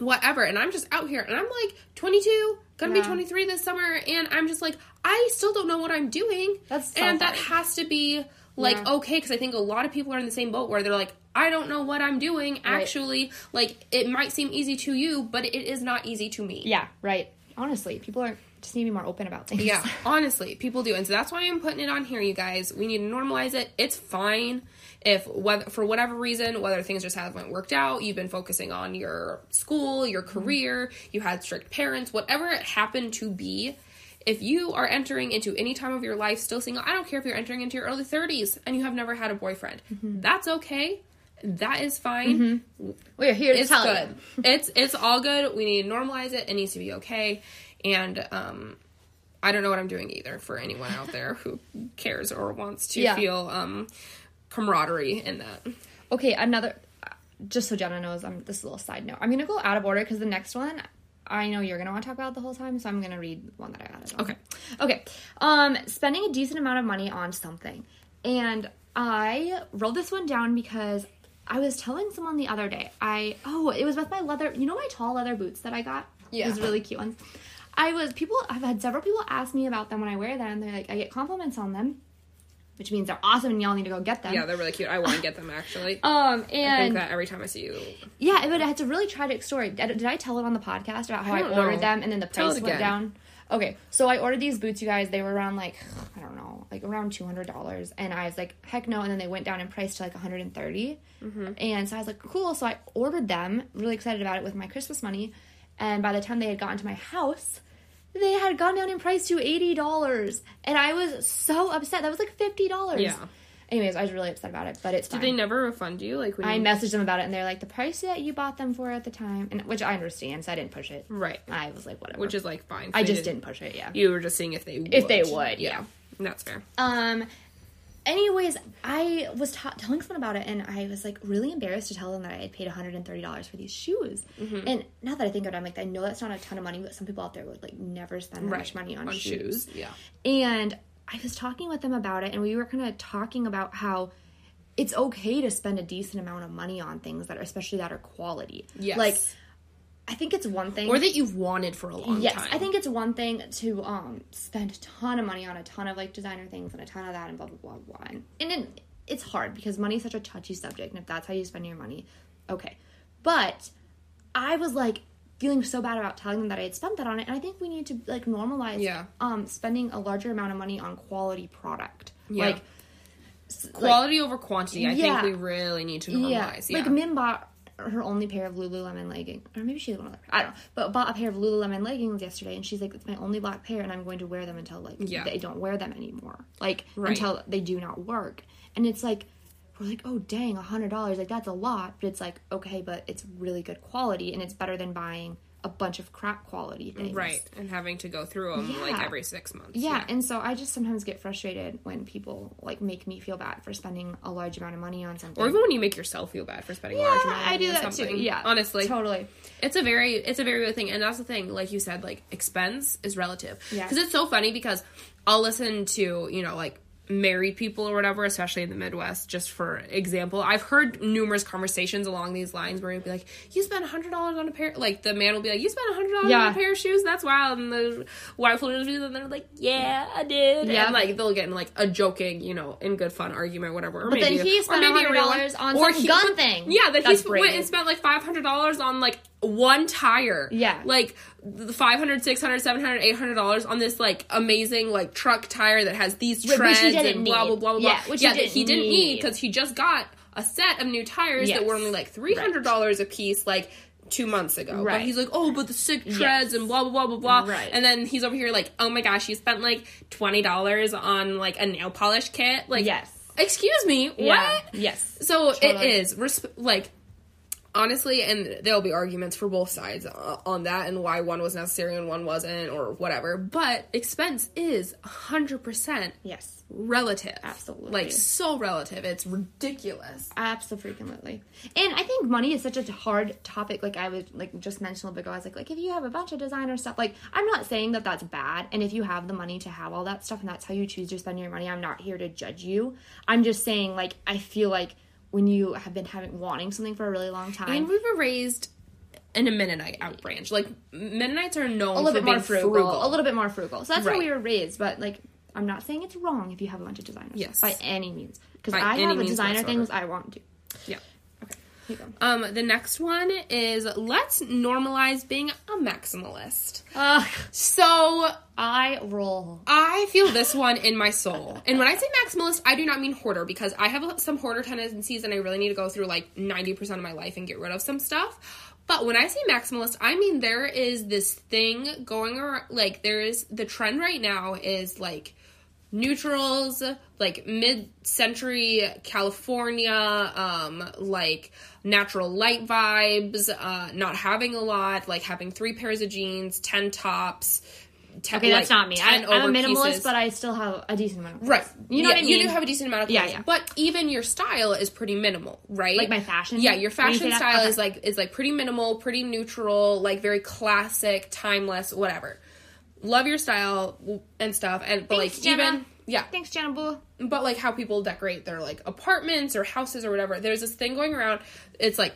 D: whatever and i'm just out here and i'm like 22 gonna
E: Yeah.
D: be 23 this summer and i'm just like i still don't know what i'm doing
E: That's so
D: and that has to be like
E: Yeah.
D: okay because i think a lot of people are in the same boat where they're like i don't know what i'm doing actually like it might seem easy to you but it is not easy to me
E: Yeah, right. honestly, people are just need to be more open about things.
D: Yeah, honestly, people do, and so that's why I'm putting it on here, you guys. We need to normalize it. It's fine if whether for whatever reason, whether things just haven't worked out, you've been focusing on your school, your career, you had strict parents, whatever it happened to be. If you are entering into any time of your life still single, I don't care if you're entering into your early 30s and you have never had a boyfriend. That's okay. That is fine
E: We're here to
D: it's
E: tell
D: good.
E: you.
D: it's it's all good. We need to normalize it. It needs to be okay. And um, I don't know what I'm doing either for anyone out there who cares or wants to
E: Yeah.
D: feel um camaraderie in that.
E: Okay, another. Just so Jenna knows, I'm this little side note. I'm gonna go out of order because the next one, I know you're gonna want to talk about the whole time, so I'm gonna read one that I added. on.
D: Okay.
E: Okay. Um, spending a decent amount of money on something, and I wrote this one down because I was telling someone the other day. I oh, it was with my leather. You know my tall leather boots that I got.
D: Yeah.
E: Those really cute ones. I was people. I've had several people ask me about them when I wear them. They're like, I get compliments on them, which means they're awesome, and y'all need to go get them.
D: Yeah, they're really cute. I want to get them actually.
E: Um, and
D: I think that every time I see you.
E: yeah, but it's a really tragic story. Did, did I tell it on the podcast about how
D: I
E: I, ordered
D: know.
E: them and then the price went down? Okay, so I ordered these boots, you guys. They were around like I don't know, like around two hundred dollars, and I was like, heck no. And then they went down in price to like one hundred and
D: Mm-hmm.
E: and so I was like, cool. So I ordered them, really excited about it with my Christmas money, and by the time they had gotten to my house. They had gone down in price to eighty dollars, and I was so upset. That was like fifty dollars.
D: Yeah.
E: Anyways, I was really upset about it, but it's
D: Did
E: fine.
D: they never refund you? Like when
E: I
D: you...
E: messaged them about it, and they're like, the price that you bought them for at the time, and which I understand, so I didn't push it.
D: right,
E: I was like, whatever.
D: which is like fine.
E: I just didn't push it. Yeah.
D: You were just seeing if they would.
E: If they would, yeah.
D: That's fair.
E: Um. Anyways, I was ta- telling someone about it, and I was like really embarrassed to tell them that I had paid one hundred and thirty dollars for these shoes.
D: Mm-hmm.
E: And now that I think of it, I'm like, I know that's not a ton of money, but some people out there would like never spend that much money on,
D: on
E: shoes.
D: shoes. Yeah.
E: And I was talking with them about it, and we were kind of talking about how it's okay to spend a decent amount of money on things that are, especially that are quality.
D: Yes.
E: Like, I think it's one thing.
D: Or that you've wanted for a long
E: yes,
D: time.
E: Yes, I think it's one thing to um spend a ton of money on a ton of like designer things and a ton of that and blah blah blah blah. And, and it, it's hard because money is such a touchy subject, and if that's how you spend your money, okay. But I was like feeling so bad about telling them that I had spent that on it, and I think we need to like normalize
D: Yeah.
E: um spending a larger amount of money on quality product.
D: Yeah.
E: Like s- like-
D: Quality over quantity. I
E: Yeah.
D: think we really need to normalize. Yeah.
E: like Min bought her only pair of Lululemon leggings, or maybe she had one other. I don't know, but bought a pair of Lululemon leggings yesterday, and she's like, "It's my only black pair, and I'm going to wear them until like
D: Yeah.
E: they don't wear them anymore, like
D: Right.
E: until they do not work." And it's like we're like, "Oh dang, a hundred dollars! Like that's a lot," but it's like okay, but it's really good quality, and it's better than buying a bunch of crap quality things,
D: Right, and having to go through them like every six months.
E: Yeah, and so I just sometimes get frustrated when people like make me feel bad for spending a large amount of money on something.
D: or even when you make yourself feel bad for spending a large amount of money
E: I do
D: on
E: that
D: something.
E: too. Yeah,
D: honestly,
E: totally.
D: it's a very it's a very real thing, and that's the thing. Like you said, like expense is relative.
E: Yeah.
D: because it's so funny because I'll listen to you know like married people or whatever, especially in the Midwest. Just for example, I've heard numerous conversations along these lines where you'll be like, "You spent a hundred dollars on a pair," like the man will be like, "You spent a hundred dollars
E: Yeah.
D: on a pair of shoes? That's wild," and the wife will just be and they're like, "Yeah, I did,"
E: Yeah.
D: and like they'll get in like a joking, you know, in good fun argument, whatever. Or
E: But then he spent
D: a
E: $100 on
D: Or
E: some
D: he-
E: gun
D: but-
E: thing.
D: Yeah, that he went and spent like five hundred dollars on like one tire.
E: Yeah.
D: like the 500 600 700 800 dollars on this like amazing like truck tire that has these
E: Which-
D: treads and blah blah blah blah blah.
E: Yeah, which he
D: he
E: didn't
D: didn't need because he just got a set of new tires that were only like three hundred dollars a piece like two months ago. But
E: Right.
D: he's like, oh, but the sick treads
E: Yes.
D: and blah blah blah blah blah.
E: Right.
D: And then he's over here like, oh my gosh, you spent like twenty dollars on like a nail polish kit. Like,
E: Yes.
D: excuse me, what?
E: Yes.
D: So
E: Totally.
D: it is resp- like honestly, and there'll be arguments for both sides uh, on that and why one was necessary and one wasn't or whatever. But expense is hundred percent
E: Yes.
D: relative.
E: Absolutely.
D: like so relative. It's ridiculous.
E: Absolutely. And I think money is such a hard topic. Like I was like just mentioned a little bit ago, I was like, like if you have a bunch of designer stuff, like I'm not saying that that's bad. And if you have the money to have all that stuff and that's how you choose to spend your money, I'm not here to judge you. I'm just saying like I feel like when you have been having wanting something for a really long time,
D: And we were raised in a Mennonite out branch. Like Mennonites are known
E: a little
D: for
E: bit more frugal,
D: frugal.
E: a little bit more frugal. So that's how we were raised. But like, I'm not saying it's wrong if you have a bunch of designers.
D: Yes.
E: by any means. Because I have a designer things I want to.
D: Yeah. Okay. Um, the next one is let's normalize being a maximalist.
E: Ugh,
D: So
E: I roll.
D: I feel this one in my soul. And when I say maximalist, I do not mean hoarder because I have some hoarder tendencies and I really need to go through like 90% of my life and get rid of some stuff. But when I say maximalist, I mean there is this thing going around, like, there is the trend right now is like neutrals, like mid century California, um, like natural light vibes, uh, not having a lot, like having three pairs of jeans, 10 tops. 10,
E: Okay, that's
D: like,
E: not me. I, I'm a minimalist,
D: over-pieces.
E: but I still have a decent amount of
D: Right.
E: You know
D: Yeah,
E: what I mean?
D: You do have a decent amount of
E: Yeah,
D: clothes.
E: yeah.
D: But even your style is pretty minimal, right?
E: Like my fashion?
D: Yeah, your
E: When you
D: fashion style
E: Okay.
D: is like is like pretty minimal, pretty neutral, like very classic, timeless, whatever. Love your style and stuff. And but
E: Thanks,
D: like
E: Jenna.
D: even yeah.
E: Thanks, Jenna Boo.
D: But like how people decorate their like apartments or houses or whatever. There's this thing going around. It's like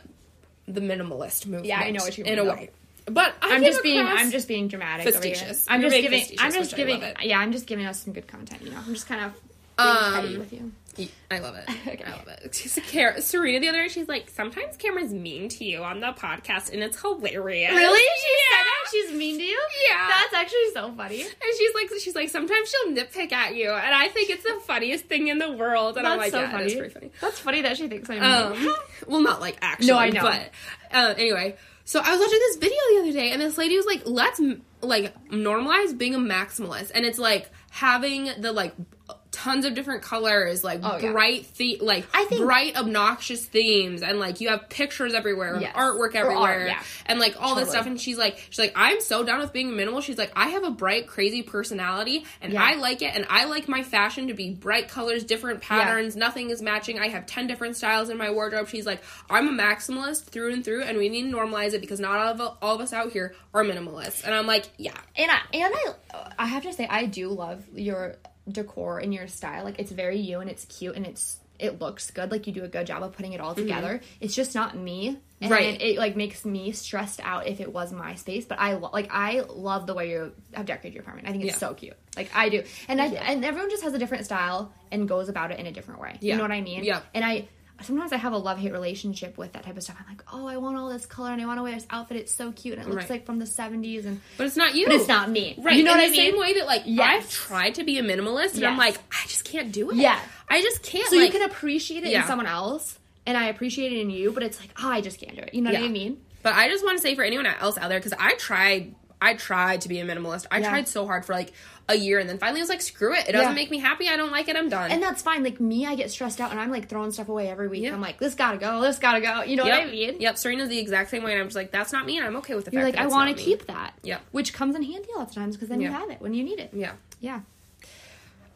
D: the minimalist movement.
E: Yeah, I know what you mean.
D: in a
E: though.
D: way. But I
E: I'm just being I'm just being dramatic over here.
D: Facetious.
E: I'm just giving I'm just giving
D: love it.
E: yeah, I'm just giving us some good content, you know. I'm just kind of
D: Um,
E: petty with you.
D: I love it.
E: Okay.
D: I love it. She's a Car- Serena the other day. She's like, sometimes Cameron's mean to you on the podcast, and it's hilarious.
E: Really? She
D: Yeah.
E: said that? She's mean to you?
D: Yeah.
E: That's actually so funny.
D: And she's like, she's like, sometimes she'll nitpick at you, and I think it's the funniest thing in the world. And I'm like,
E: so
D: yeah,
E: funny.
D: it is pretty funny.
E: That's funny that she thinks I'm
D: Um,
E: mean.
D: well, not like actually.
E: No, I know.
D: But uh, anyway, so I was watching this video the other day, and this lady was like, "Let's like normalize being a maximalist," and it's like having the like tons of different colors, like
E: Oh, yeah.
D: bright the like
E: I think-
D: bright obnoxious themes, and like you have pictures everywhere,
E: Yes.
D: artwork
E: Or art,
D: everywhere,
E: yeah.
D: and like all this stuff. And she's like, she's like, I'm so done with being minimal. She's like, I have a bright, crazy personality, and
E: Yeah.
D: I like it, and I like my fashion to be bright colors, different patterns. Nothing is matching. I have ten different styles in my wardrobe. She's like, I'm a maximalist through and through, and we need to normalize it because not all of all of us out here are minimalists. And I'm like, yeah,
E: And I and I I have to say I do love your decor and your style. Like it's very you and it's cute and it's it looks good. Like you do a good job of putting it all together. It's just not me. And
D: Mm-hmm. Right.
E: It like makes me stressed out if it was my space. But I lo- like I love the way you have decorated your apartment. I think it's
D: Yeah.
E: so cute. Like I do. And I and everyone just has a different style and goes about it in a different way.
D: Yeah.
E: You know what I mean?
D: Yeah.
E: And I sometimes I have a love hate relationship with that type of stuff. I'm like, oh, I want all this color and I want to wear this outfit. It's so cute and it looks
D: Right.
E: like from the 70s and
D: but it's not you.
E: but it's not me.
D: Right.
E: You know
D: in
E: what
D: the
E: I mean?
D: same way that like
E: Yes.
D: I've tried to be a minimalist, and I'm like, I just can't do it.
E: Yeah.
D: I just can't.
E: So
D: like,
E: you can appreciate it
D: Yeah.
E: in someone else, and I appreciate it in you, but it's like, oh, I just can't do it. You know what I mean?
D: But I just want to say for anyone else out there, because I tried, I tried to be a minimalist. I
E: Yeah.
D: tried so hard for like a year, and then finally I was like, screw it. It doesn't
E: Yeah.
D: make me happy. I don't like it. I'm done.
E: And that's fine. Like me, I get stressed out, and I'm like throwing stuff away every week.
D: Yeah.
E: I'm like, this gotta go, this gotta go. You know
D: yep.
E: what I mean?
D: Yep. Serena's the exact same way, and I'm just like, that's not me, and I'm okay with the
E: You're
D: fact
E: like,
D: that
E: I want to keep that.
D: Yep.
E: Which comes in handy a lot of times because then you have it when you need it.
D: Yeah.
E: Yeah.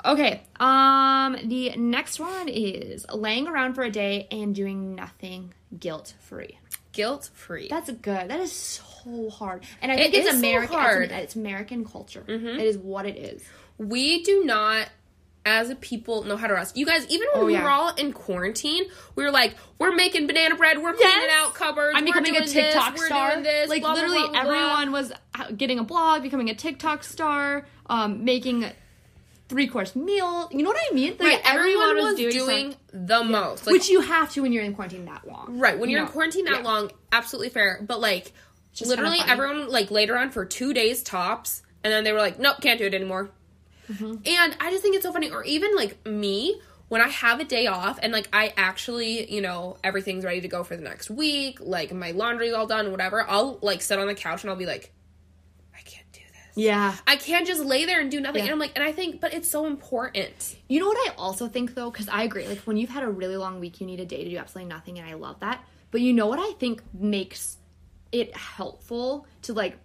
E: Okay. Um. The next one is laying around for a day and doing nothing guilt free.
D: Guilt free.
E: That's good. That is so hard, and I
D: It
E: think it's
D: is so
E: American.
D: hard.
E: It's, it's American culture. It is what it is.
D: we do not as a people know how to rest. You guys, even when
E: Oh,
D: we
E: yeah.
D: were all in quarantine, we were like, we're making banana bread, we're cleaning
E: Yes.
D: out cupboards,
E: I'm becoming a TikTok
D: this,
E: star.
D: This,
E: like
D: blah,
E: literally,
D: blah, blah, blah.
E: everyone was getting a blog, becoming a TikTok star, um, making three course meal. You know what I mean? Like,
D: Right, everyone, was,
E: doing,
D: doing, the most. Like,
E: which you have to when you're in quarantine that long.
D: Right, when you're
E: You
D: in quarantine that
E: Yeah.
D: long, absolutely fair. But like,
E: just
D: literally, everyone like later on for two days tops, and then they were like, "Nope, can't do it anymore."
E: Mm-hmm.
D: And I just think it's so funny. Or even like me, when I have a day off and like I actually, you know, everything's ready to go for the next week, like my laundry's all done, whatever. I'll like sit on the couch and I'll be like, I can't do this.
E: Yeah.
D: I can't just lay there and do nothing.
E: Yeah.
D: And I'm like, and I think, but it's so important.
E: You know what I also think though, because I agree. Like when you've had a really long week, you need a day to do absolutely nothing, and I love that. But you know what I think makes it helpful to like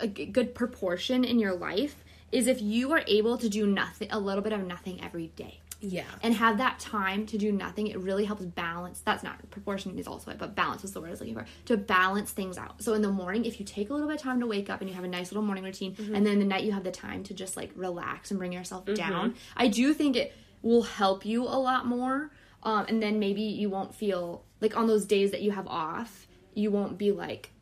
E: a g- good proportion in your life is if you are able to do nothing, a little bit of nothing every day.
D: Yeah.
E: and have that time to do nothing, it really helps balance. That's not proportion is also it, but balance is the word I was looking for. To balance things out. So in the morning, if you take a little bit of time to wake up and you have a nice little morning routine, and then the night you have the time to just like relax and bring yourself down, I do think it will help you a lot more. Um, and then maybe you won't feel like on those days that you have off, you won't be like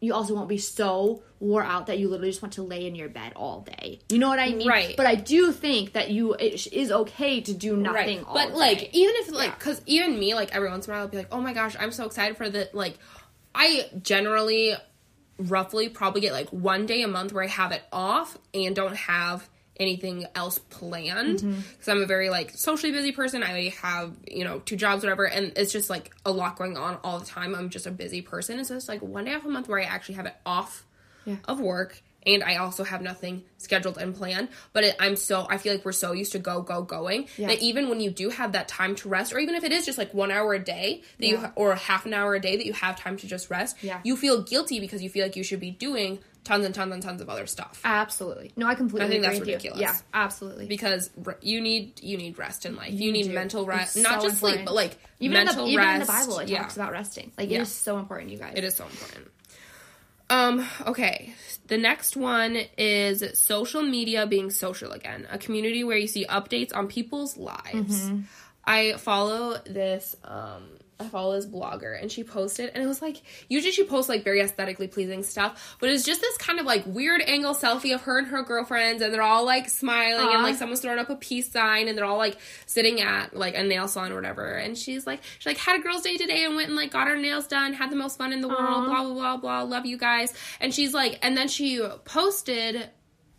E: you also won't be so wore out that you literally just want to lay in your bed all day. You know what I mean?
D: Right.
E: But I do think that you it is okay to do nothing. All
D: But like, even if like, because even me, like every once in a while, I'll be like, oh my gosh, I'm so excited for the like. I generally, roughly, probably get like one day a month where I have it off and don't have anything else planned because
E: Mm-hmm.
D: I'm a very like socially busy person. I have you know two jobs, whatever, and it's just like a lot going on all the time. I'm just a busy person, and so it's like one day off a month where I actually have it off
E: Yeah.
D: of work and I also have nothing scheduled and planned. But it, I'm so I feel like we're so used to go go going
E: Yeah.
D: that even when you do have that time to rest, or even if it is just like one hour a day that you
E: Yeah.
D: ha- or half an hour a day that you have time to just rest,
E: Yeah.
D: you feel guilty because you feel like you should be doing tons and tons and tons of other stuff.
E: absolutely. No, I completely
D: I think that's
E: you.
D: ridiculous.
E: Yeah, absolutely.
D: because re- you need you need rest in life. You, need
E: do.
D: mental rest,
E: It's
D: not
E: so
D: just sleep, but like
E: even
D: mental
E: in the, even
D: rest.
E: in the Bible, it
D: yeah.
E: talks about resting. Like
D: Yeah.
E: it is so important, you guys.
D: It is so important. Um, okay. The next one is social media being social again. A community where you see updates on people's lives.
E: Mm-hmm.
D: I follow this um I follow this blogger and she posted and it was like usually she posts like very aesthetically pleasing stuff, but it's just this kind of like weird angle selfie of her and her girlfriends and they're all like smiling and like uh-huh. someone's throwing up a peace sign and they're all like sitting at like a nail salon or whatever and she's like she like had a girls day today and went and like got her nails done had the most fun in the world uh-huh. blah blah blah blah love you guys and she's like and then she posted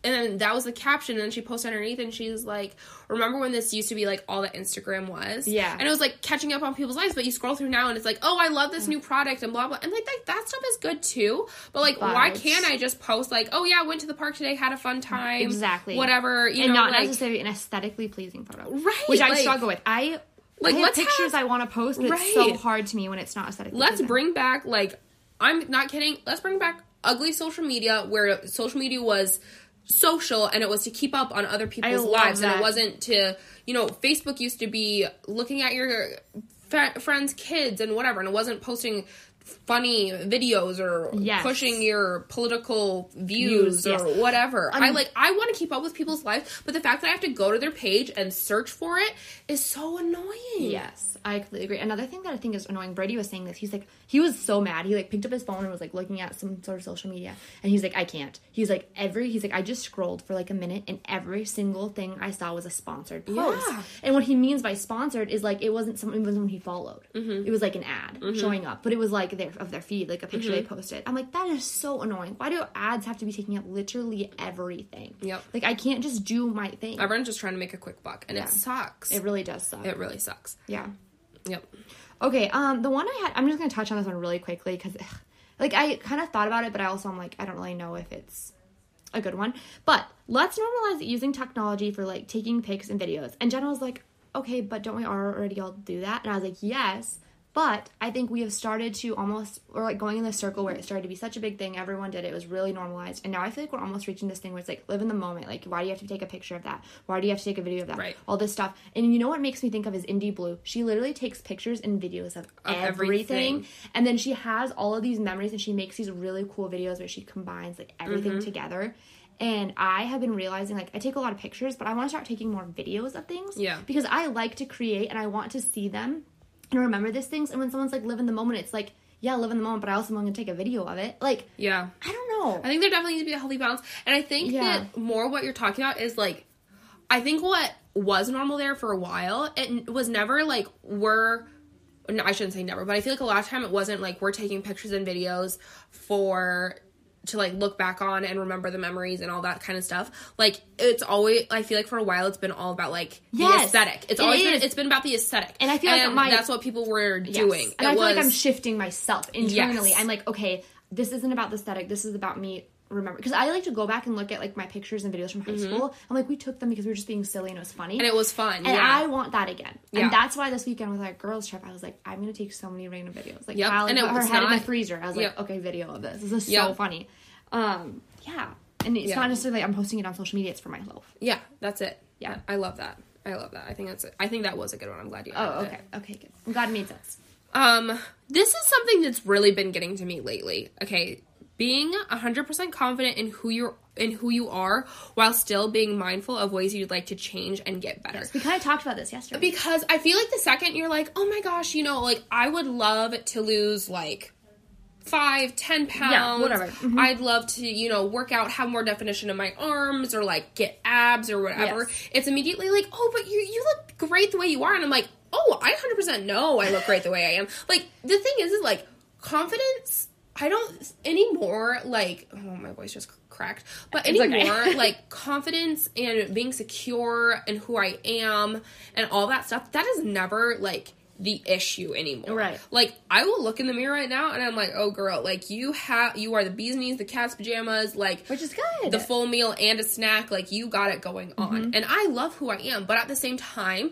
D: and then that was the caption and then she posted underneath and she's like remember when this used to be like all that instagram was
E: Yeah.
D: and it was like catching up on people's lives but you scroll through now and it's like oh i love this new product and blah blah and like that, that stuff is good too but like why can't i just post like oh yeah i went to the park today had a fun time
E: Exactly.
D: whatever you
E: and
D: know
E: not
D: like
E: necessarily an aesthetically pleasing photo.
D: Right,
E: Which I
D: like-
E: struggle with. I
D: Like,
E: I pictures
D: have-
E: I want to post, but it's so hard to me when it's not aesthetically
D: let's
E: pleasing.
D: bring back like i'm not kidding let's bring back ugly social media where social media was social and it was to keep up on other people's lives and it wasn't to you know facebook used to be looking at your fa- friends kids and whatever and it wasn't posting funny videos or
E: Yes.
D: pushing your political views,
E: Views,
D: or
E: yes.
D: whatever. I
E: Um,
D: like I want to keep up with people's lives, but the fact that I have to go to their page and search for it is so annoying.
E: Yes, I completely agree. Another thing that I think is annoying, Brady was saying this. He's like, he was so mad. He like picked up his phone and was like looking at some sort of social media, and he's like, I can't. He's like, every he's like, I just scrolled for like a minute, and every single thing I saw was a sponsored post.
D: Yeah.
E: And what he means by sponsored is like it wasn't someone, it was someone he followed.
D: Mm-hmm.
E: It was like an ad showing up, but it was like their of their feed, like a picture they
D: Mm-hmm.
E: posted. I'm like, that is so annoying. Why do ads have to be taking up literally everything?
D: Yep.
E: Like I can't just do my thing.
D: Everyone's just trying to make a quick buck, and
E: Yeah.
D: it sucks.
E: It really does suck.
D: it really sucks.
E: yeah.
D: Yep.
E: Okay, um, the one I had, I'm just gonna touch on this one really quickly because, like, I kind of thought about it, but I also am like, I don't really know if it's a good one. But let's normalize using technology for like taking pics and videos. And Jenna was like, okay, but don't we already all do that? And I was like, yes. But I think we have started to almost, or like going in the circle where it started to be such a big thing. Everyone did it. It was really normalized. And now I feel like we're almost reaching this thing where it's like, live in the moment. Like, why do you have to take a picture of that? Why do you have to take a video of that?
D: Right.
E: All this stuff. And you know what makes me think of is Indie Blue. She literally takes pictures and videos of, everything.
D: everything.
E: And then she has all of these memories and she makes these really cool videos where she combines like everything
D: Mm-hmm.
E: together. And I have been realizing like I take a lot of pictures, but I want to start taking more videos of things.
D: Yeah.
E: Because I like to create and I want to see them and remember these things. And when someone's like live in the moment, it's like, yeah, live in the moment, but I also want to take a video of it. Like,
D: Yeah.
E: I don't know.
D: I think there definitely needs to be a healthy balance. And I think
E: Yeah.
D: that more what you're talking about is like, I think what was normal there for a while, it was never like we're, no, I shouldn't say never, but I feel like a lot of time it wasn't like we're taking pictures and videos for to like look back on and remember the memories and all that kind of stuff. Like it's always I feel like for a while it's been all about like the aesthetic. It's
E: it
D: always been it's been about the aesthetic.
E: And I feel like my-
D: that's what people were
E: Yes.
D: doing.
E: And I
D: It
E: feel like I'm shifting myself internally.
D: Yes.
E: I'm like, okay, this isn't about the aesthetic. This is about me. Remember, because I like to go back and look at like my pictures and videos from high school. I'm like, we took them because we were just being silly and it was funny,
D: Mm-hmm. and it was fun.
E: and
D: yeah.
E: I want that again.
D: Yeah.
E: And that's why this weekend with our girls trip, I was like, I'm gonna take so many random videos. Like,
D: Yep.
E: Kyle
D: And it
E: put her head in the freezer. I was
D: Yep.
E: like, okay, video of this. This is so funny. Um, yeah. And it's
D: Yeah.
E: not necessarily I'm posting it on social media. It's for myself.
D: Yeah, that's it.
E: Yeah.
D: I love that. I love that. I think that's. It. I think that was a good one. I'm glad you.
E: Oh, okay,
D: It.
E: okay, good. I'm glad it made sense.
D: Um, this is something that's really been getting to me lately. Okay, being 100% confident in who you're in who you are while still being mindful of ways you'd like to change and get better.
E: We kind of talked about this yesterday.
D: Because I feel like the second you're like, oh my gosh, you know, like I would love to lose like five, ten pounds.
E: Yeah, whatever. Mhm.
D: I'd love to, you know, work out, have more definition in my arms, or like get abs or whatever.
E: Yes.
D: It's immediately like, oh, but you you look great the way you are, and I'm like, oh, I 100% know I look great the way I am. Like the thing is, is like confidence. I don't anymore. Like, oh, my voice just cracked. But
E: It's okay.
D: anymore, like confidence and being secure and who I am and all that stuff. That is never like the issue anymore.
E: Right.
D: Like I will look in the mirror right now and I'm like, oh girl, like you have you are the bee's knees, the cat's pajamas, like
E: Which is good.
D: the full meal and a snack. Like you got it going on, mm-hmm. and I love who I am. But at the same time,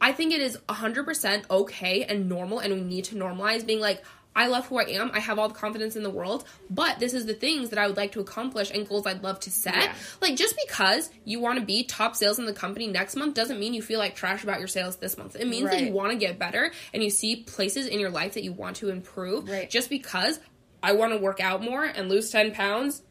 D: I think it is 100% okay and normal, and we need to normalize being like, I love who I am. I have all the confidence in the world, but this is the things that I would like to accomplish and goals I'd love to set.
E: Yeah.
D: Like, just because you want to be top sales in the company next month doesn't mean you feel like trash about your sales this month. It means that you want to get better and you see places in your life that you want to improve.
E: Right.
D: Just because I want to work out more and lose 10 pounds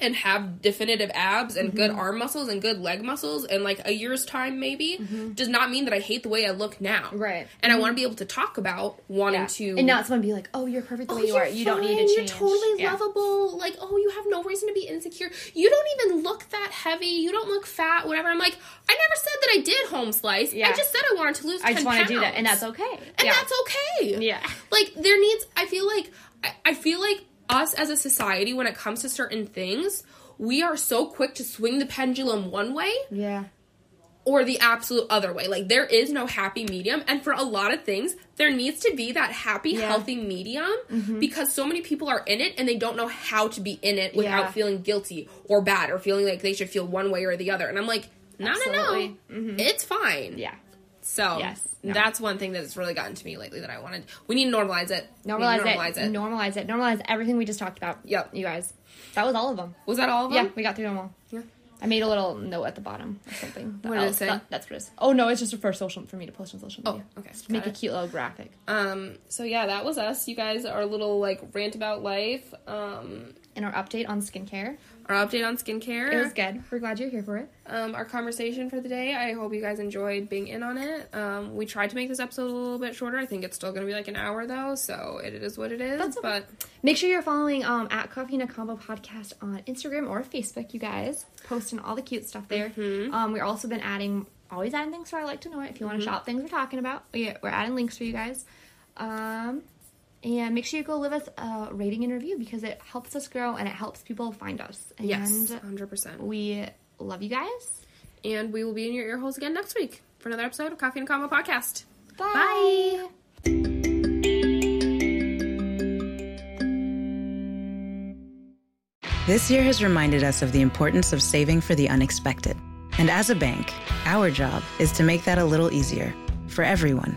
D: and have definitive abs and good
E: Mm-hmm.
D: arm muscles and good leg muscles in like a year's time maybe does not mean that I hate the way I look now.
E: Mm-hmm. Right.
D: And I want to be able to talk about wanting
E: Yeah.
D: to
E: and not someone be like, "Oh, you're perfect the way you are. You don't need
D: fine,
E: to
D: You're totally
E: Yeah.
D: lovable. Like, oh, you have no reason to be insecure. You don't even look that heavy. You don't look fat. Whatever. I'm like, I never said that I did home slice.
E: Yeah.
D: I just said I wanted to lose.
E: I just
D: want
E: want to do that, and that's okay.
D: and
E: yeah.
D: that's okay.
E: Yeah.
D: Like there needs I feel like I, I feel like us as a society when it comes to certain things, we are so quick to swing the pendulum one way
E: yeah.
D: or the absolute other way. Like there is no happy medium and for a lot of things there needs to be that happy
E: Yeah. Mm-hmm.
D: healthy medium because so many people are in it and they don't know how to be in it without
E: Yeah.
D: feeling guilty or bad or feeling like they should feel one way or the other. And I'm like, no, no, no.
E: Mm-hmm.
D: It's fine.
E: Yeah.
D: So
E: Yes. No.
D: that's one thing that's really gotten to me lately that I wanted. We need to normalize it. We need to
E: Normalize,
D: normalize
E: it. Normalize it. Normalize everything we just talked about.
D: Yep.
E: You guys. That was all of them.
D: Was that all of them?
E: Yeah, we got through them all.
D: Yeah.
E: I made a little note at the bottom or something.
D: What did it say?
E: that- that's what it is. Oh no, it's just for social for me to post on social media.
D: Oh,
E: media.
D: okay.
E: Just make
D: Got
E: a cute little graphic.
D: Um. So yeah, that was us. You guys, our little like rant about life. Um.
E: And our update on skincare.
D: Our update on skincare.
E: It was good. We're glad you're here for it.
D: um, our conversation for the day. I hope you guys enjoyed being in on it. Um, we tried to make this episode a little bit shorter. I think it's still going to be like an hour though, so it is what it is.
E: That's okay.
D: But
E: Make sure you're following um, at Coffee and a Convo Podcast on Instagram or Facebook, you guys. Posting all the cute stuff there.
D: Mm-hmm.
E: Um, we've also been adding, always adding things for I like to know it. If you want
D: Mm-hmm.
E: to shop things we're talking about, we, we're adding links for you guys. Um, and make sure you go leave us a rating and review because it helps us grow and it helps people find us. And
D: yes, hundred percent.
E: we love you guys.
D: And we will be in your ear holes again next week for another episode of Coffee and Convo Podcast.
E: Bye.
F: This year has reminded us of the importance of saving for the unexpected. And as a bank, our job is to make that a little easier for everyone.